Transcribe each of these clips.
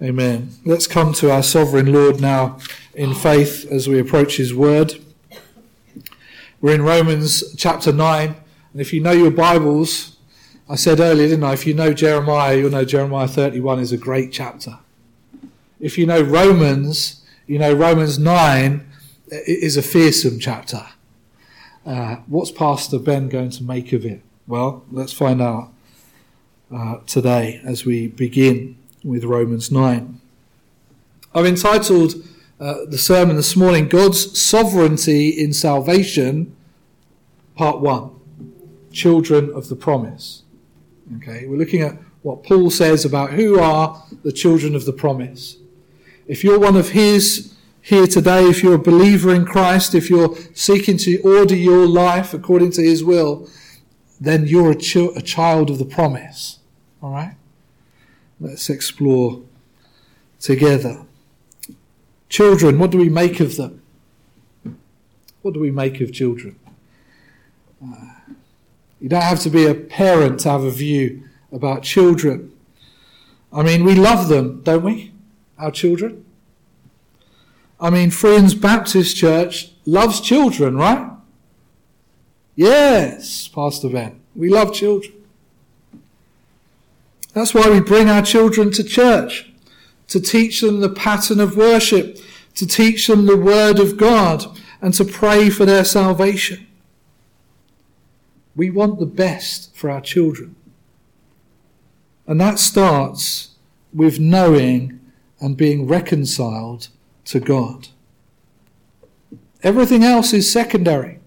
Amen. Let's come to our sovereign Lord now in faith as we approach his word. We're in Romans chapter 9. And if you know your Bibles, I said earlier, didn't I? If you know Jeremiah, you'll know Jeremiah 31 is a great chapter. If you know Romans, you know Romans 9 is a fearsome chapter. Uh, what's Pastor Ben going to make of it? Well, let's find out uh, today as we begin with Romans 9. I've entitled uh, the sermon this morning, God's Sovereignty in Salvation, Part 1 Children of the Promise. Okay, we're looking at what Paul says about who are the children of the promise. If you're one of his here today, if you're a believer in Christ, if you're seeking to order your life according to his will, then you're a, ch- a child of the promise. All right? Let's explore together. Children, what do we make of them? What do we make of children? Uh, you don't have to be a parent to have a view about children. I mean, we love them, don't we? Our children. I mean, Fryerns Baptist Church loves children, right? Yes, Pastor Ben. We love children. That's why we bring our children to church, to teach them the pattern of worship, to teach them the word of God, and to pray for their salvation. We want the best for our children. And that starts with knowing and being reconciled to God. Everything else is secondary.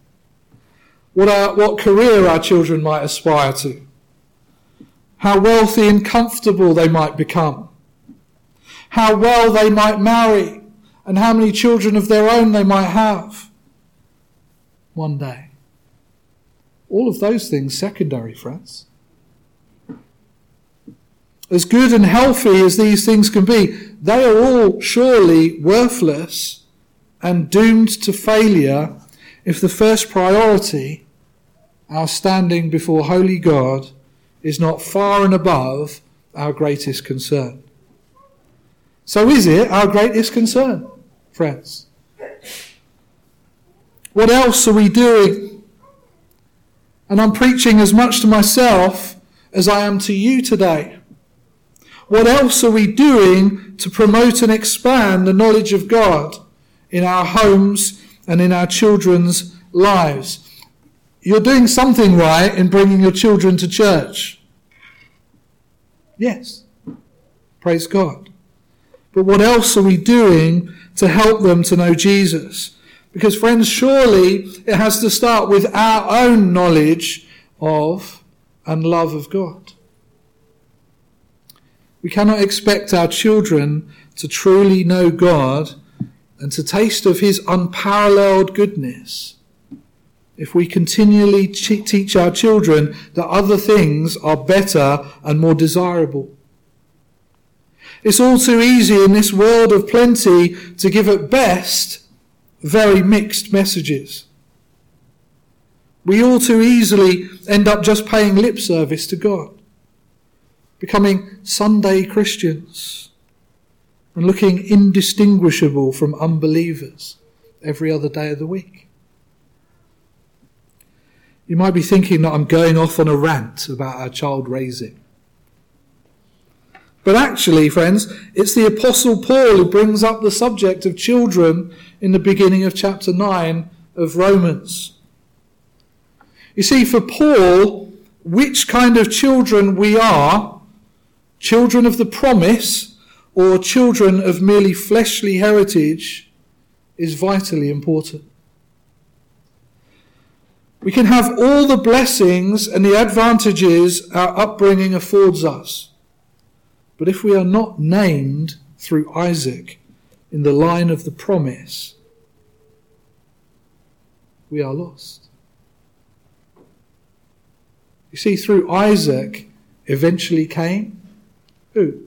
What, our, what career our children might aspire to, how wealthy and comfortable they might become, how well they might marry, and how many children of their own they might have one day. All of those things secondary, friends. As good and healthy as these things can be, they are all surely worthless and doomed to failure if the first priority, our standing before holy God, is not far and above our greatest concern. So, is it our greatest concern, friends? What else are we doing? And I'm preaching as much to myself as I am to you today. What else are we doing to promote and expand the knowledge of God in our homes and in our children's lives? You're doing something right in bringing your children to church. Yes. Praise God. But what else are we doing to help them to know Jesus? Because, friends, surely it has to start with our own knowledge of and love of God. We cannot expect our children to truly know God and to taste of His unparalleled goodness if we continually teach our children that other things are better and more desirable. It's all too easy in this world of plenty to give at best very mixed messages. We all too easily end up just paying lip service to God, becoming Sunday Christians and looking indistinguishable from unbelievers every other day of the week. You might be thinking that I'm going off on a rant about our child raising. But actually, friends, it's the Apostle Paul who brings up the subject of children in the beginning of chapter 9 of Romans. You see, for Paul, which kind of children we are, children of the promise or children of merely fleshly heritage, is vitally important. We can have all the blessings and the advantages our upbringing affords us. But if we are not named through Isaac in the line of the promise, we are lost. You see, through Isaac eventually came who?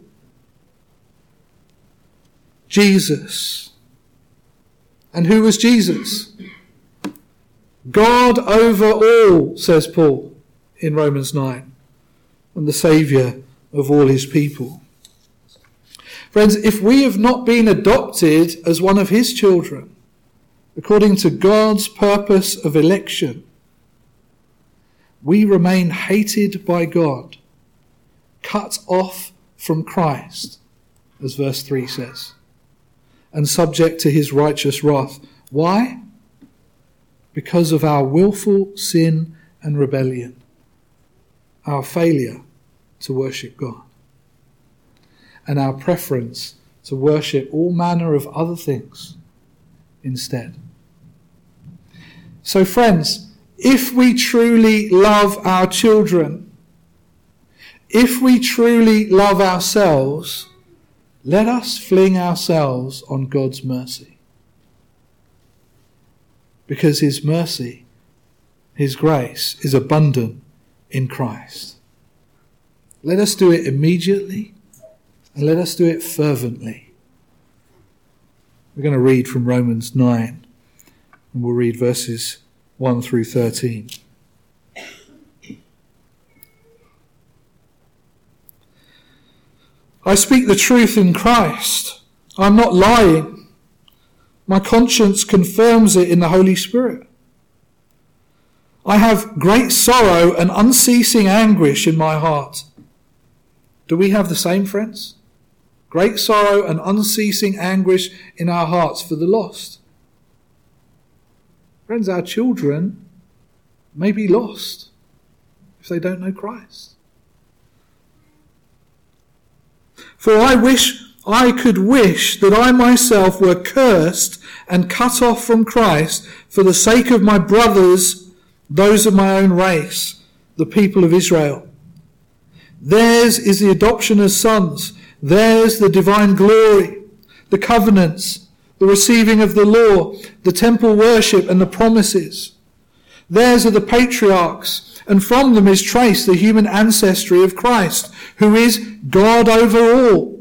Jesus. And who was Jesus? God over all, says Paul in Romans 9, and the Saviour of all his people. Friends, if we have not been adopted as one of his children, according to God's purpose of election, we remain hated by God, cut off from Christ, as verse 3 says, and subject to his righteous wrath. Why? Because of our willful sin and rebellion, our failure to worship God and our preference to worship all manner of other things instead. So, friends, if we truly love our children, if we truly love ourselves, let us fling ourselves on God's mercy. Because His mercy, His grace, is abundant in Christ. Let us do it immediately and let us do it fervently. We're going to read from Romans 9, and we'll read verses 1 through 13. I speak the truth in Christ. I'm not lying. My conscience confirms it in the Holy Spirit. I have great sorrow and unceasing anguish in my heart. Do we have the same, friends? great sorrow and unceasing anguish in our hearts for the lost. Friends, our children may be lost if they don't know Christ. For I wish I could wish that I myself were cursed and cut off from Christ for the sake of my brothers, those of my own race, the people of Israel. Theirs is the adoption as sons theirs the divine glory, the covenants, the receiving of the law, the temple worship, and the promises. Theirs are the patriarchs, and from them is traced the human ancestry of Christ, who is God over all,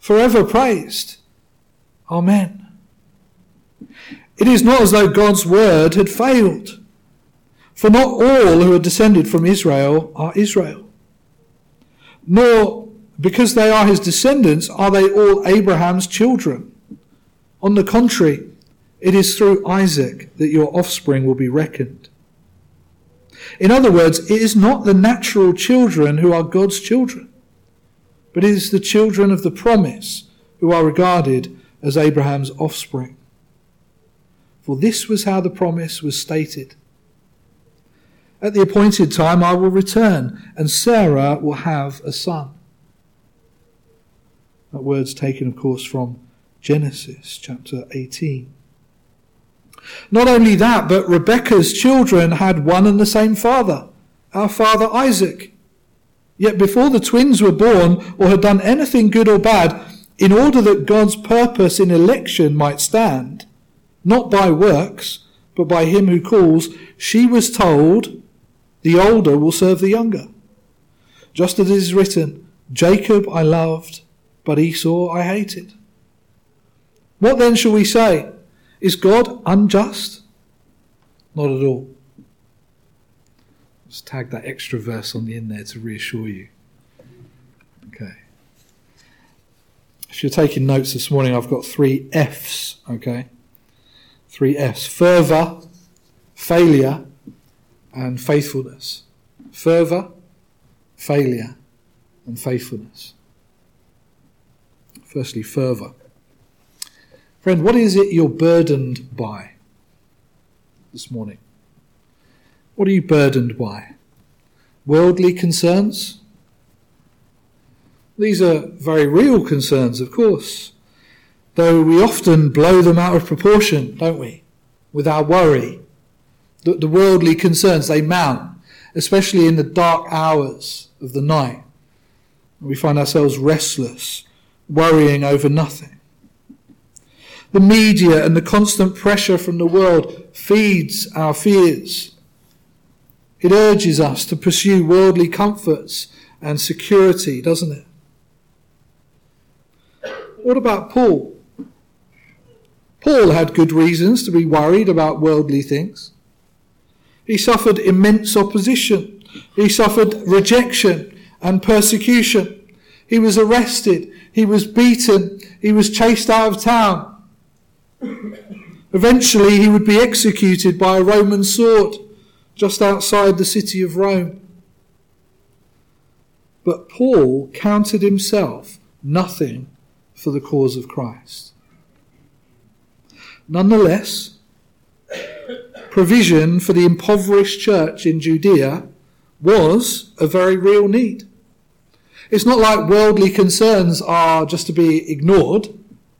forever praised. Amen. It is not as though God's word had failed, for not all who are descended from Israel are Israel, nor because they are his descendants, are they all Abraham's children? On the contrary, it is through Isaac that your offspring will be reckoned. In other words, it is not the natural children who are God's children, but it is the children of the promise who are regarded as Abraham's offspring. For this was how the promise was stated. At the appointed time I will return, and Sarah will have a son. That word's taken, of course, from Genesis chapter 18. Not only that, but Rebekah's children had one and the same father, our father Isaac. Yet before the twins were born or had done anything good or bad, in order that God's purpose in election might stand, not by works, but by him who calls, she was told, the older will serve the younger. Just as it is written, Jacob I loved, but Esau I hated. What then shall we say? Is God unjust? Not at all. Let's tag that extra verse on the end there to reassure you. Okay. If you're taking notes this morning, I've got three F's, okay? Three F's fervour, failure, and faithfulness. Fervour, failure, and faithfulness. Firstly, fervour. Friend, what is it you're burdened by this morning? What are you burdened by? Worldly concerns? These are very real concerns, of course, though we often blow them out of proportion, don't we? With our worry. The, the worldly concerns, they mount, especially in the dark hours of the night. We find ourselves restless worrying over nothing. The media and the constant pressure from the world feeds our fears. It urges us to pursue worldly comforts and security, doesn't it? What about Paul? Paul had good reasons to be worried about worldly things. He suffered immense opposition. He suffered rejection and persecution. He was arrested. he was beaten, he was chased out of town. Eventually, he would be executed by a Roman sword just outside the city of Rome. But Paul counted himself nothing for the cause of Christ. Nonetheless, provision for the impoverished church in Judea was a very real need. It's not like worldly concerns are just to be ignored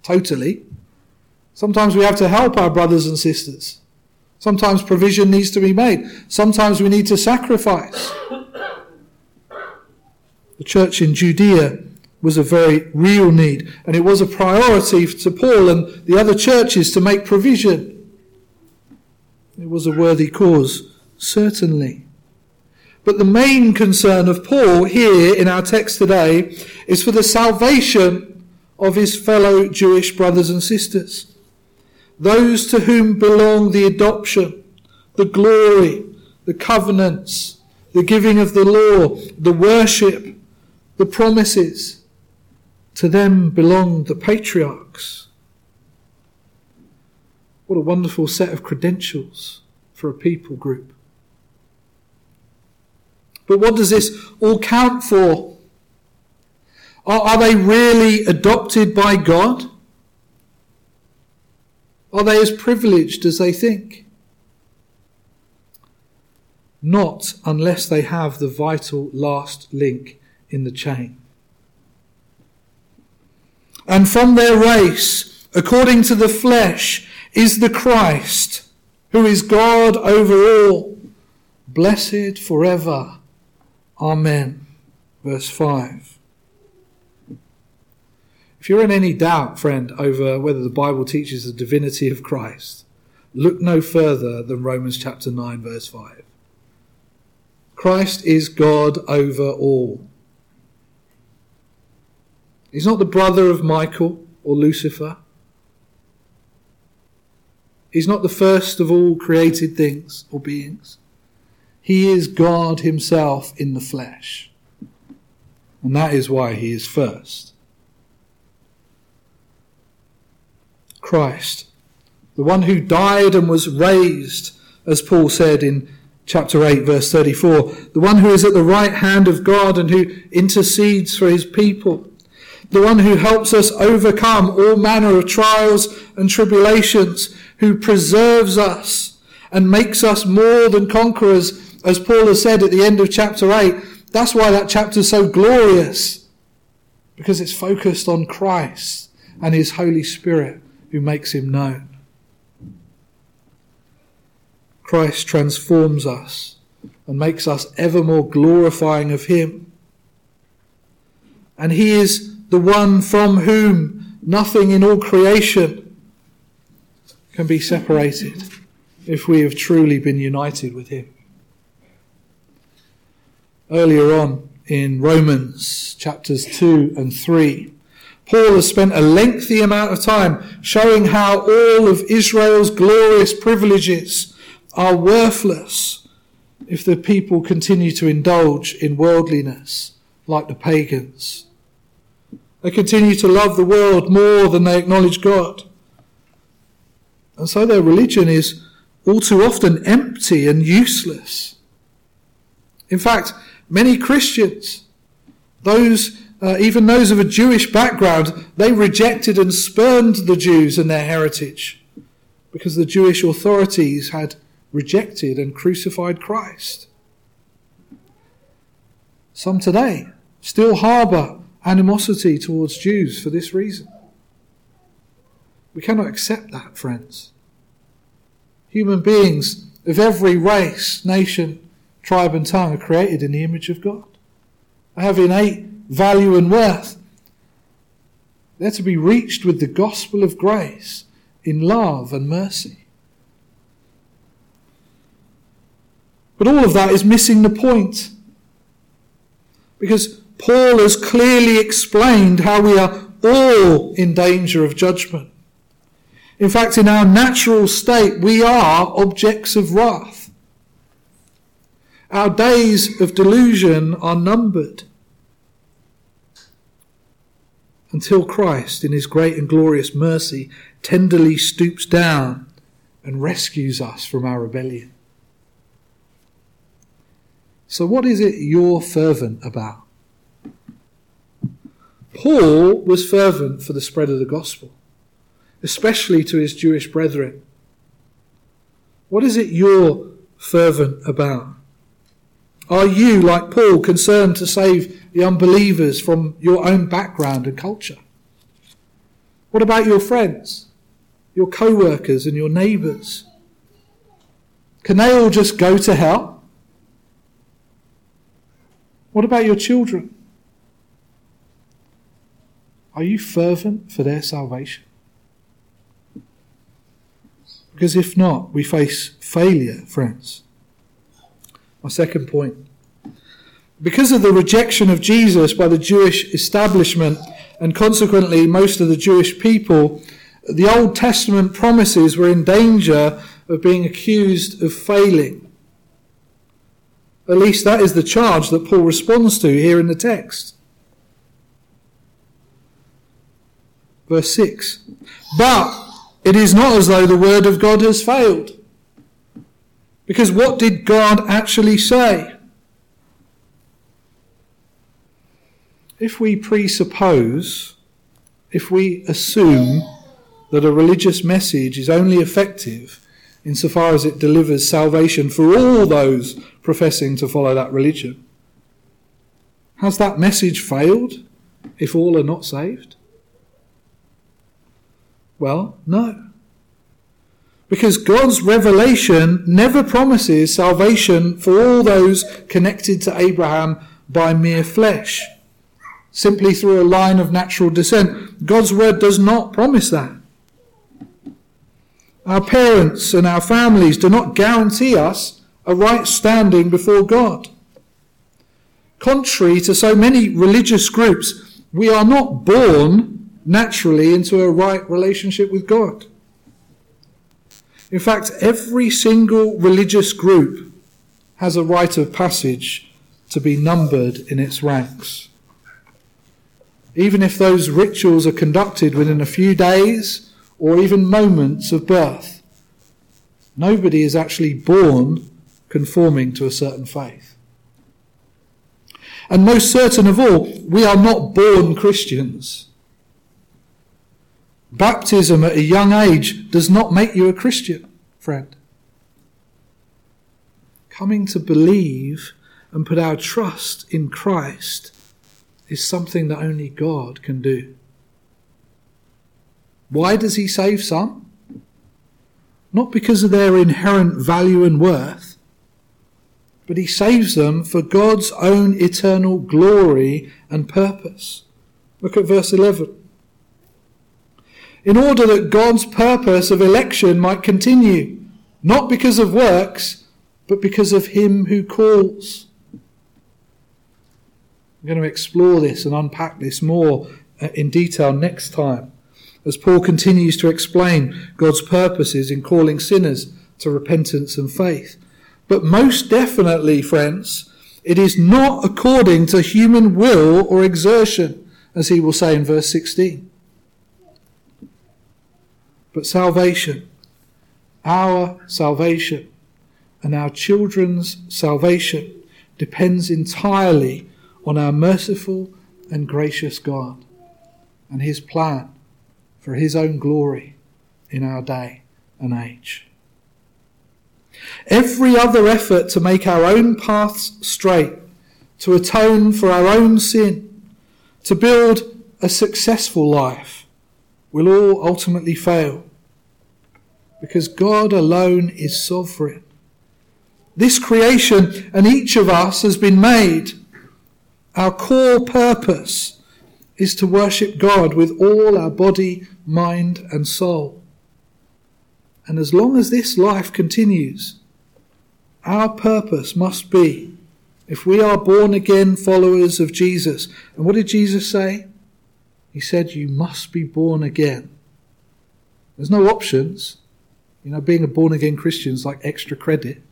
totally. Sometimes we have to help our brothers and sisters. Sometimes provision needs to be made. Sometimes we need to sacrifice. The church in Judea was a very real need, and it was a priority to Paul and the other churches to make provision. It was a worthy cause, certainly. But the main concern of Paul here in our text today is for the salvation of his fellow Jewish brothers and sisters. Those to whom belong the adoption, the glory, the covenants, the giving of the law, the worship, the promises. To them belong the patriarchs. What a wonderful set of credentials for a people group. But what does this all count for? Are, are they really adopted by God? Are they as privileged as they think? Not unless they have the vital last link in the chain. And from their race, according to the flesh, is the Christ, who is God over all, blessed forever. Amen. Verse 5. If you're in any doubt, friend, over whether the Bible teaches the divinity of Christ, look no further than Romans chapter 9, verse 5. Christ is God over all. He's not the brother of Michael or Lucifer. He's not the first of all created things or beings. He is God Himself in the flesh. And that is why He is first. Christ, the one who died and was raised, as Paul said in chapter 8, verse 34, the one who is at the right hand of God and who intercedes for His people the one who helps us overcome all manner of trials and tribulations, who preserves us and makes us more than conquerors, as Paul has said at the end of chapter 8. That's why that chapter is so glorious, because it's focused on Christ and his Holy Spirit who makes him known. Christ transforms us and makes us ever more glorifying of him. And he is the one from whom nothing in all creation can be separated if we have truly been united with him. Earlier on in Romans chapters 2 and 3, Paul has spent a lengthy amount of time showing how all of Israel's glorious privileges are worthless if the people continue to indulge in worldliness like the pagans. They continue to love the world more than they acknowledge God. And so their religion is all too often empty and useless. In fact, many Christians, those, uh, even those of a Jewish background, they rejected and spurned the Jews and their heritage because the Jewish authorities had rejected and crucified Christ. Some today still harbour animosity towards Jews for this reason. We cannot accept that, friends. Human beings of every race, nation, tribe, and tongue are created in the image of God. They have innate value and worth. They're to be reached with the gospel of grace in love and mercy. But all of that is missing the point. Because Paul has clearly explained how we are all in danger of judgment. In fact, in our natural state, we are objects of wrath. Our days of delusion are numbered. Until Christ, in his great and glorious mercy, tenderly stoops down and rescues us from our rebellion. So, what is it you're fervent about? Paul was fervent for the spread of the gospel, especially to his Jewish brethren. What is it you're fervent about? Are you, like Paul, concerned to save the unbelievers from your own background and culture? What about your friends, your co workers, and your neighbours? Can they all just go to hell? What about your children? Are you fervent for their salvation? Because if not, we face failure, friends. My second point. Because of the rejection of Jesus by the Jewish establishment and consequently most of the Jewish people, the Old Testament promises were in danger of being accused of failing. At least that is the charge that Paul responds to here in the text. Verse 6. But it is not as though the word of God has failed. Because what did God actually say? If we presuppose, if we assume that a religious message is only effective insofar as it delivers salvation for all those professing to follow that religion, has that message failed if all are not saved? Well, no. Because God's revelation never promises salvation for all those connected to Abraham by mere flesh, simply through a line of natural descent. God's word does not promise that. Our parents and our families do not guarantee us a right standing before God. Contrary to so many religious groups, we are not born naturally into a right relationship with God. In fact, every single religious group has a rite of passage to be numbered in its ranks. Even if those rituals are conducted within a few days or even moments of birth, nobody is actually born conforming to a certain faith. And most certain of all, we are not born Christians. Baptism at a young age does not make you a Christian, friend. Coming to believe and put our trust in Christ is something that only God can do. Why does He save some? Not because of their inherent value and worth, but He saves them for God's own eternal glory and purpose. Look at verse 11 in order that God's purpose of election might continue, not because of works, but because of Him who calls. I'm going to explore this and unpack this more uh, in detail next time as Paul continues to explain God's purposes in calling sinners to repentance and faith. But most definitely, friends, it is not according to human will or exertion, as he will say in verse 16. But salvation, our salvation, and our children's salvation depends entirely on our merciful and gracious God and His plan for His own glory in our day and age. Every other effort to make our own paths straight, to atone for our own sin, to build a successful life, will all ultimately fail because God alone is sovereign. This creation and each of us has been made. Our core purpose is to worship God with all our body, mind, and soul. And as long as this life continues, our purpose must be, if we are born again followers of Jesus, and what did Jesus say? He said, You must be born again. There's no options. You know, being a born again Christian is like extra credit.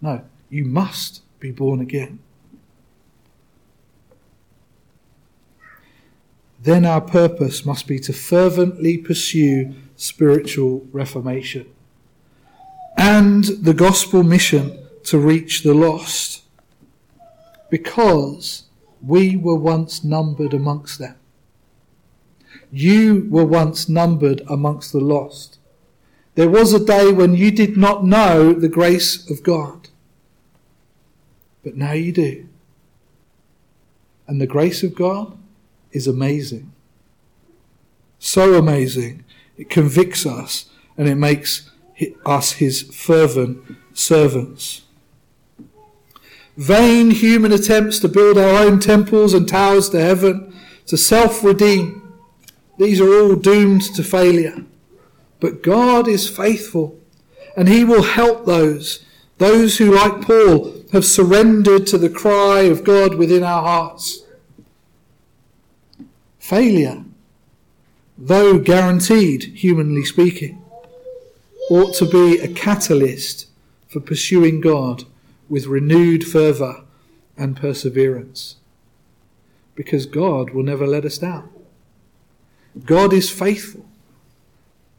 No, you must be born again. then our purpose must be to fervently pursue spiritual reformation and the gospel mission to reach the lost because we were once numbered amongst them. You were once numbered amongst the lost. There was a day when you did not know the grace of God, but now you do. And the grace of God is amazing. So amazing. It convicts us and it makes us his fervent servants. Vain human attempts to build our own temples and towers to heaven, to self redeem, these are all doomed to failure. But God is faithful, and he will help those, those who, like Paul, have surrendered to the cry of God within our hearts. Failure, though guaranteed, humanly speaking, ought to be a catalyst for pursuing God with renewed fervour and perseverance. Because God will never let us down. God is faithful,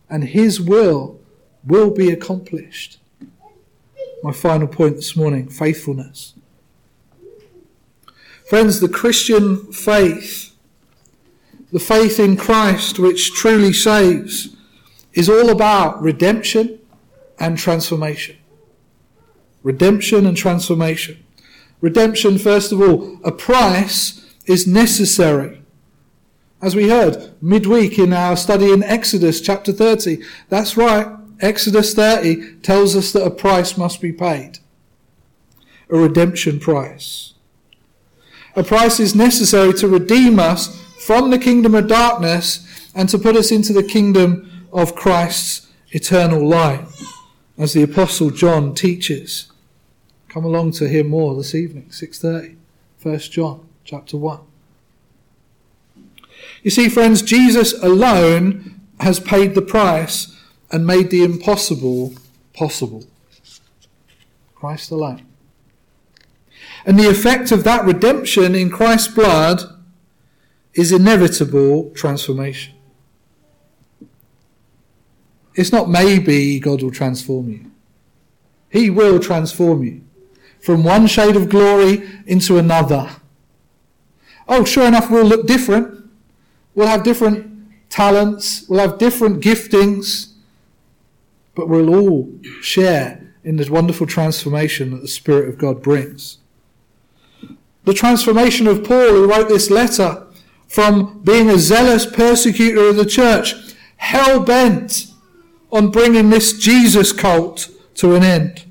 and His will will be accomplished. My final point this morning faithfulness. Friends, the Christian faith, the faith in Christ which truly saves, is all about redemption and transformation. Redemption and transformation. Redemption, first of all, a price is necessary. As we heard midweek in our study in Exodus chapter 30, that's right, Exodus 30 tells us that a price must be paid. A redemption price. A price is necessary to redeem us from the kingdom of darkness and to put us into the kingdom of Christ's eternal light, as the Apostle John teaches. Come along to hear more this evening, 6.30, 1 John chapter 1. You see, friends, Jesus alone has paid the price and made the impossible possible. Christ alone. And the effect of that redemption in Christ's blood is inevitable transformation. It's not maybe God will transform you. He will transform you from one shade of glory into another. Oh, sure enough, we'll look different. We'll have different talents. We'll have different giftings. But we'll all share in the wonderful transformation that the Spirit of God brings. The transformation of Paul, who wrote this letter, from being a zealous persecutor of the church, hell bent on bringing this Jesus cult to an end.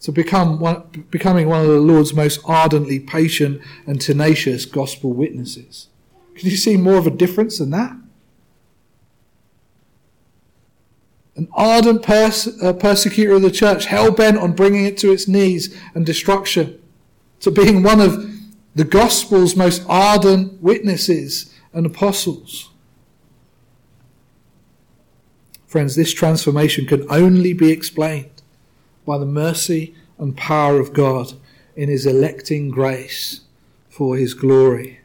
To become one, becoming one of the Lord's most ardently patient and tenacious gospel witnesses. Can you see more of a difference than that? An ardent pers- uh, persecutor of the church, hell bent on bringing it to its knees and destruction, to being one of the gospel's most ardent witnesses and apostles. Friends, this transformation can only be explained by the mercy and power of God in His electing grace for His glory.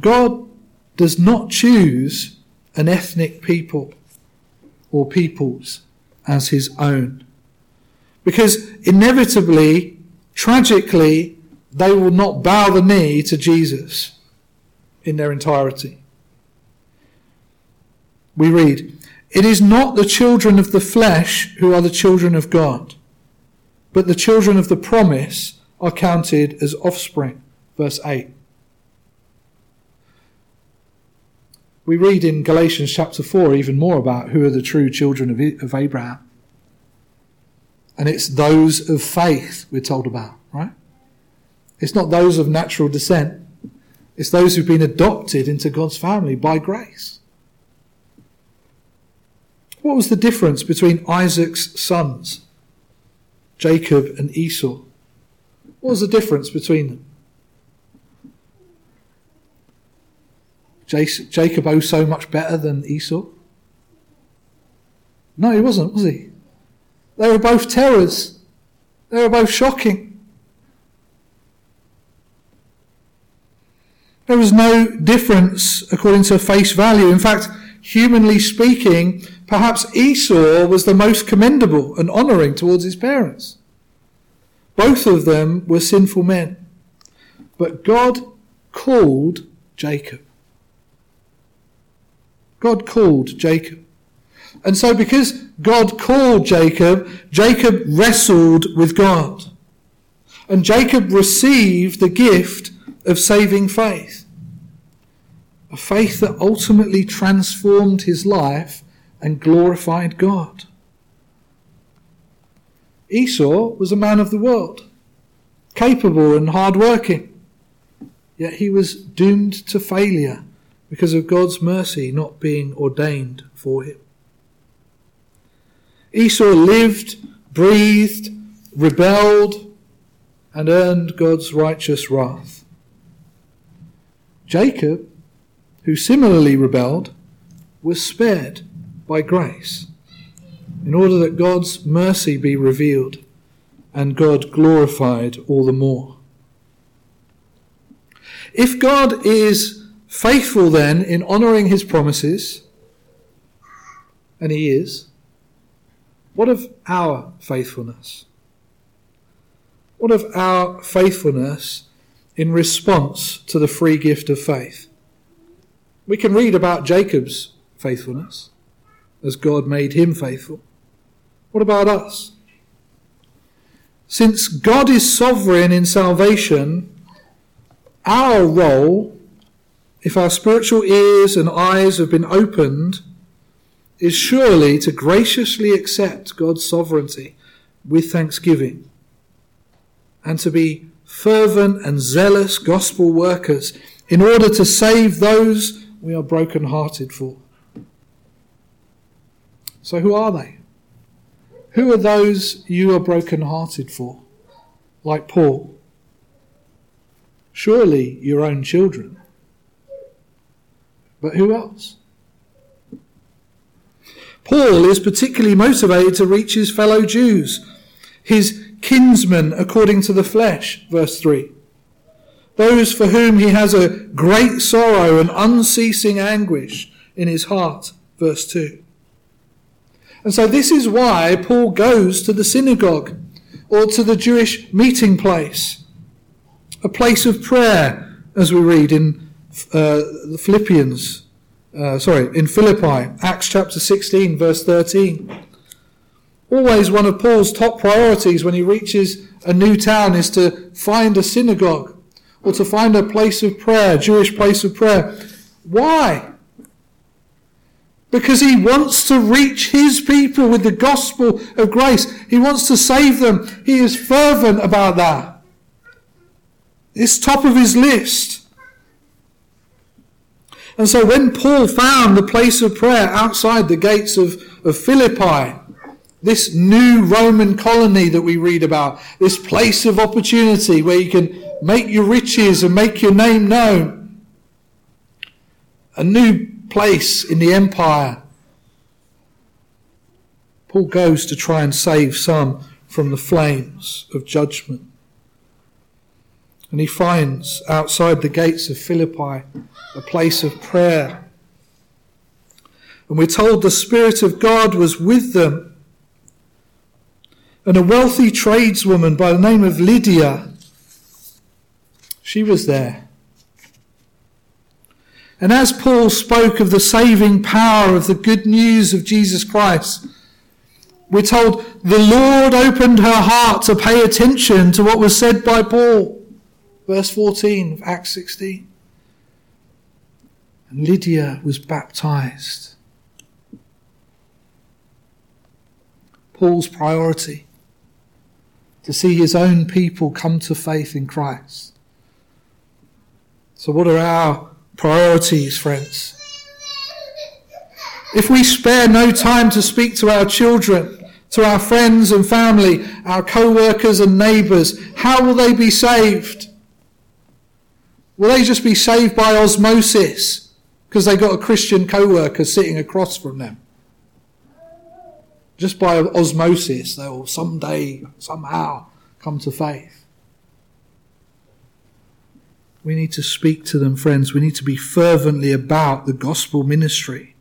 God does not choose an ethnic people or peoples as His own. Because inevitably, tragically, they will not bow the knee to Jesus in their entirety we read, It is not the children of the flesh who are the children of God, but the children of the promise are counted as offspring. Verse 8. We read in Galatians chapter 4 even more about who are the true children of, of Abraham. And it's those of faith we're told about, right? It's not those of natural descent. It's those who've been adopted into God's family by grace. What was the difference between Isaac's sons, Jacob and Esau? What was the difference between them? Jacob oh so much better than Esau? No, he wasn't, was he? They were both terrors. They were both shocking. There was no difference according to face value. In fact, humanly speaking, perhaps Esau was the most commendable and honouring towards his parents. Both of them were sinful men. But God called Jacob. God called Jacob. And so, because God called Jacob, Jacob wrestled with God. And Jacob received the gift of saving faith. A faith that ultimately transformed his life and glorified God. Esau was a man of the world, capable and hard-working. Yet he was doomed to failure because of God's mercy not being ordained for him. Esau lived, breathed, rebelled, and earned God's righteous wrath. Jacob, who similarly rebelled, was spared by grace in order that God's mercy be revealed and God glorified all the more. If God is faithful then in honouring his promises, and he is, what of our faithfulness? What of our faithfulness in response to the free gift of faith? We can read about Jacob's faithfulness as God made him faithful. What about us? Since God is sovereign in salvation, our role, if our spiritual ears and eyes have been opened, is surely to graciously accept God's sovereignty with thanksgiving and to be fervent and zealous gospel workers in order to save those we are broken-hearted for. So who are they? Who are those you are broken-hearted for? Like Paul. Surely your own children. But who else? Paul is particularly motivated to reach his fellow Jews, his kinsmen according to the flesh, verse 3. Those for whom he has a great sorrow and unceasing anguish in his heart, verse 2. And so this is why Paul goes to the synagogue or to the Jewish meeting place, a place of prayer, as we read in uh, Philippians uh, sorry, in Philippi, Acts chapter 16, verse 13. Always one of Paul's top priorities when he reaches a new town is to find a synagogue or to find a place of prayer, Jewish place of prayer. Why? Because he wants to reach his people with the gospel of grace. He wants to save them. He is fervent about that. It's top of his list. And so when Paul found the place of prayer outside the gates of, of Philippi, this new Roman colony that we read about, this place of opportunity where you can make your riches and make your name known, a new place in the empire. Paul goes to try and save some from the flames of judgment. And he finds outside the gates of Philippi a place of prayer. And we're told the Spirit of God was with them. And a wealthy tradeswoman by the name of Lydia, she was there. And as Paul spoke of the saving power of the good news of Jesus Christ, we're told the Lord opened her heart to pay attention to what was said by Paul. Verse 14 of Acts 16. And Lydia was baptized. Paul's priority to see his own people come to faith in Christ. So, what are our priorities, friends? If we spare no time to speak to our children, to our friends and family, our co workers and neighbours, how will they be saved? Will they just be saved by osmosis because they got a Christian co-worker sitting across from them? Just by osmosis, they will someday, somehow come to faith. We need to speak to them, friends. We need to be fervently about the gospel ministry.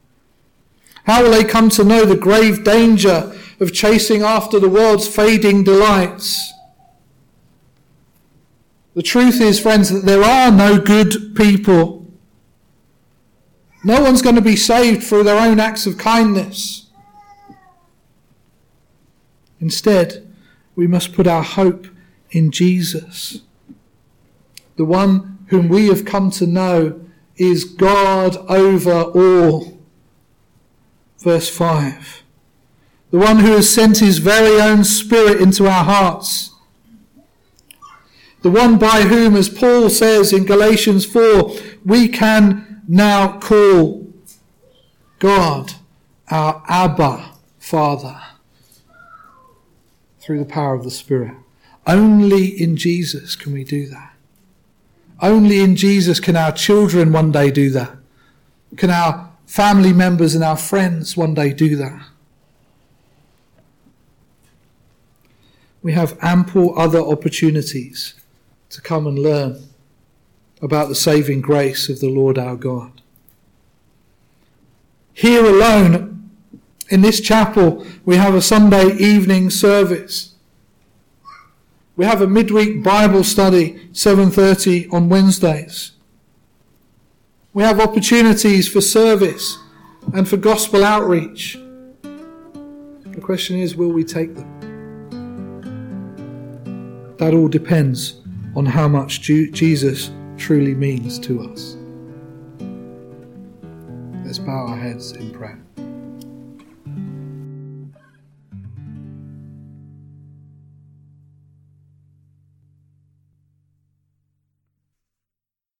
How will they come to know the grave danger of chasing after the world's fading delights? The truth is, friends, that there are no good people. No one's going to be saved through their own acts of kindness. Instead, we must put our hope in Jesus. The one whom we have come to know is God over all. Verse 5. The one who has sent his very own Spirit into our hearts. The one by whom, as Paul says in Galatians 4, we can now call God our Abba Father through the power of the Spirit. Only in Jesus can we do that. Only in Jesus can our children one day do that. Can our family members and our friends one day do that. We have ample other opportunities to come and learn about the saving grace of the Lord our God. Here alone, in this chapel, we have a Sunday evening service. We have a midweek Bible study, 7:30 on Wednesdays. We have opportunities for service and for gospel outreach. The question is, will we take them? That all depends on how much Jesus truly means to us. Let's bow our heads in prayer.